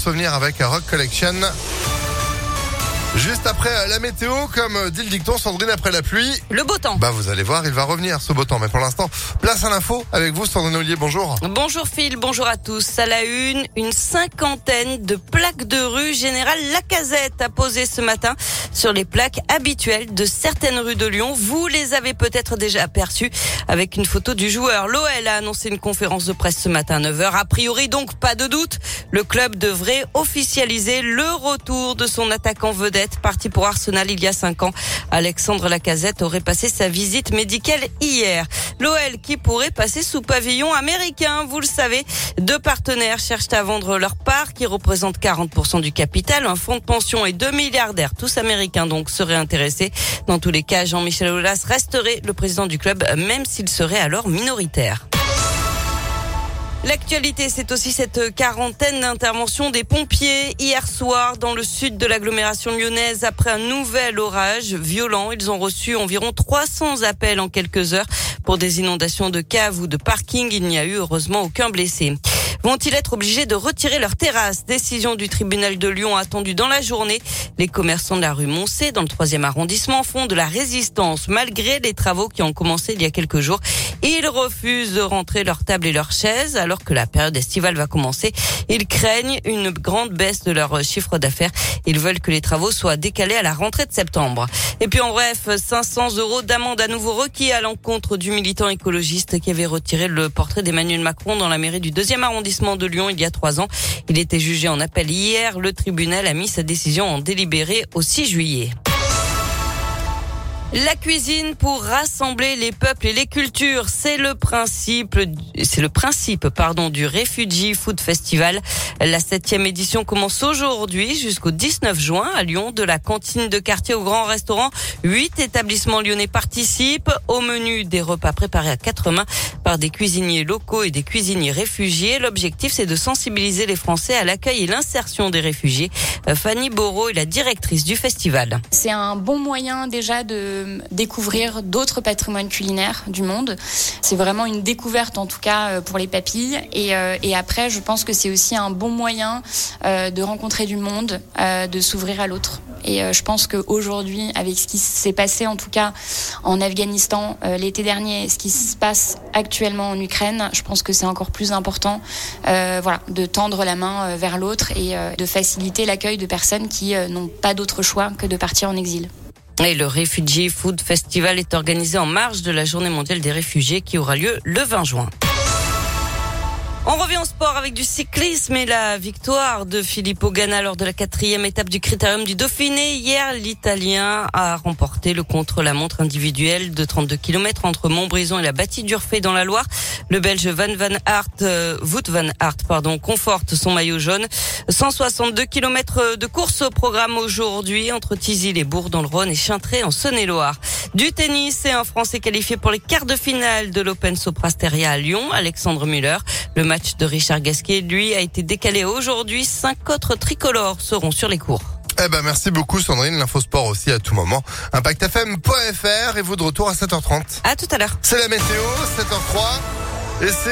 Souvenir avec Rock Collection. Juste après euh, la météo, comme euh, dit le dicton, Sandrine après la pluie. Le beau temps. Bah vous allez voir, il va revenir ce beau temps. Mais pour l'instant, place à l'info avec vous, Sandrine Ollier. Bonjour. Bonjour Phil, bonjour à tous. À la une, une cinquantaine de plaques de rue Général Lacazette a posé ce matin sur les plaques habituelles de certaines rues de Lyon. Vous les avez peut-être déjà aperçues avec une photo du joueur. L'OL a annoncé une conférence de presse ce matin à 9h. A priori donc, pas de doute, le club devrait officialiser le retour de son attaquant vedette parti pour Arsenal il y a cinq ans. Alexandre Lacazette aurait passé sa visite médicale hier. L'OL qui pourrait passer sous pavillon américain, vous le savez. Deux partenaires cherchent à vendre leur part qui représente 40% du capital. Un fonds de pension et deux milliardaires, tous américains donc, seraient intéressés. Dans tous les cas, Jean-Michel Aulas resterait le président du club, même s'il serait alors minoritaire. L'actualité, c'est aussi cette quarantaine d'interventions des pompiers hier soir dans le sud de l'agglomération lyonnaise après un nouvel orage violent. Ils ont reçu environ 300 appels en quelques heures pour des inondations de caves ou de parking. Il n'y a eu heureusement aucun blessé vont-ils être obligés de retirer leur terrasse? Décision du tribunal de Lyon attendue dans la journée. Les commerçants de la rue Moncé, dans le troisième arrondissement, font de la résistance malgré les travaux qui ont commencé il y a quelques jours. Ils refusent de rentrer leurs tables et leurs chaises alors que la période estivale va commencer. Ils craignent une grande baisse de leur chiffre d'affaires. Ils veulent que les travaux soient décalés à la rentrée de septembre. Et puis en bref, 500 euros d'amende à nouveau requis à l'encontre du militant écologiste qui avait retiré le portrait d'Emmanuel Macron dans la mairie du deuxième arrondissement de Lyon il y a trois ans. Il était jugé en appel hier. Le tribunal a mis sa décision en délibéré au 6 juillet. La cuisine pour rassembler les peuples et les cultures, c'est le principe, c'est le principe, pardon, du Refugee Food Festival. La septième édition commence aujourd'hui jusqu'au 19 juin à Lyon, de la cantine de quartier au grand restaurant. Huit établissements lyonnais participent au menu des repas préparés à quatre mains par des cuisiniers locaux et des cuisiniers réfugiés. L'objectif, c'est de sensibiliser les Français à l'accueil et l'insertion des réfugiés. Fanny Borot est la directrice du festival. C'est un bon moyen déjà de découvrir d'autres patrimoines culinaires du monde. C'est vraiment une découverte en tout cas euh, pour les papilles. Et, euh, et après, je pense que c'est aussi un bon moyen euh, de rencontrer du monde, de s'ouvrir à l'autre. Et je pense qu'aujourd'hui, avec ce qui s'est passé en tout cas en Afghanistan l'été dernier, ce qui se passe actuellement en Ukraine, je pense que c'est encore plus important voilà, de tendre la main vers l'autre et de faciliter l'accueil de personnes qui n'ont pas d'autre choix que de partir en exil. Et le Refugee Food Festival est organisé en marge de la Journée mondiale des réfugiés qui aura lieu le 20 juin. On revient au sport avec du cyclisme et la victoire de Filippo Ganna lors de la quatrième étape du Critérium du Dauphiné. Hier, l'Italien a remporté le contre-la-montre individuel de 32 km entre Montbrison et la bâtie d'Urfé dans la Loire. Le Belge Van Van Aert, euh, Wout Van Aert, pardon, conforte son maillot jaune. 162 km de course au programme aujourd'hui entre Tizy les Bourgs dans le Rhône et Chintré en Saône-et-Loire. Du tennis et un Français qualifié pour les quarts de finale de l'Open Soprasteria à Lyon, Alexandre Muller. Le match de Richard Gasquet, lui, a été décalé aujourd'hui. Cinq autres tricolores seront sur les cours. Eh ben, merci beaucoup, Sandrine. L'infosport aussi à tout moment. ImpactFM.fr et vous de retour à 7h30. À tout à l'heure. C'est la météo, 7h03. Et c'est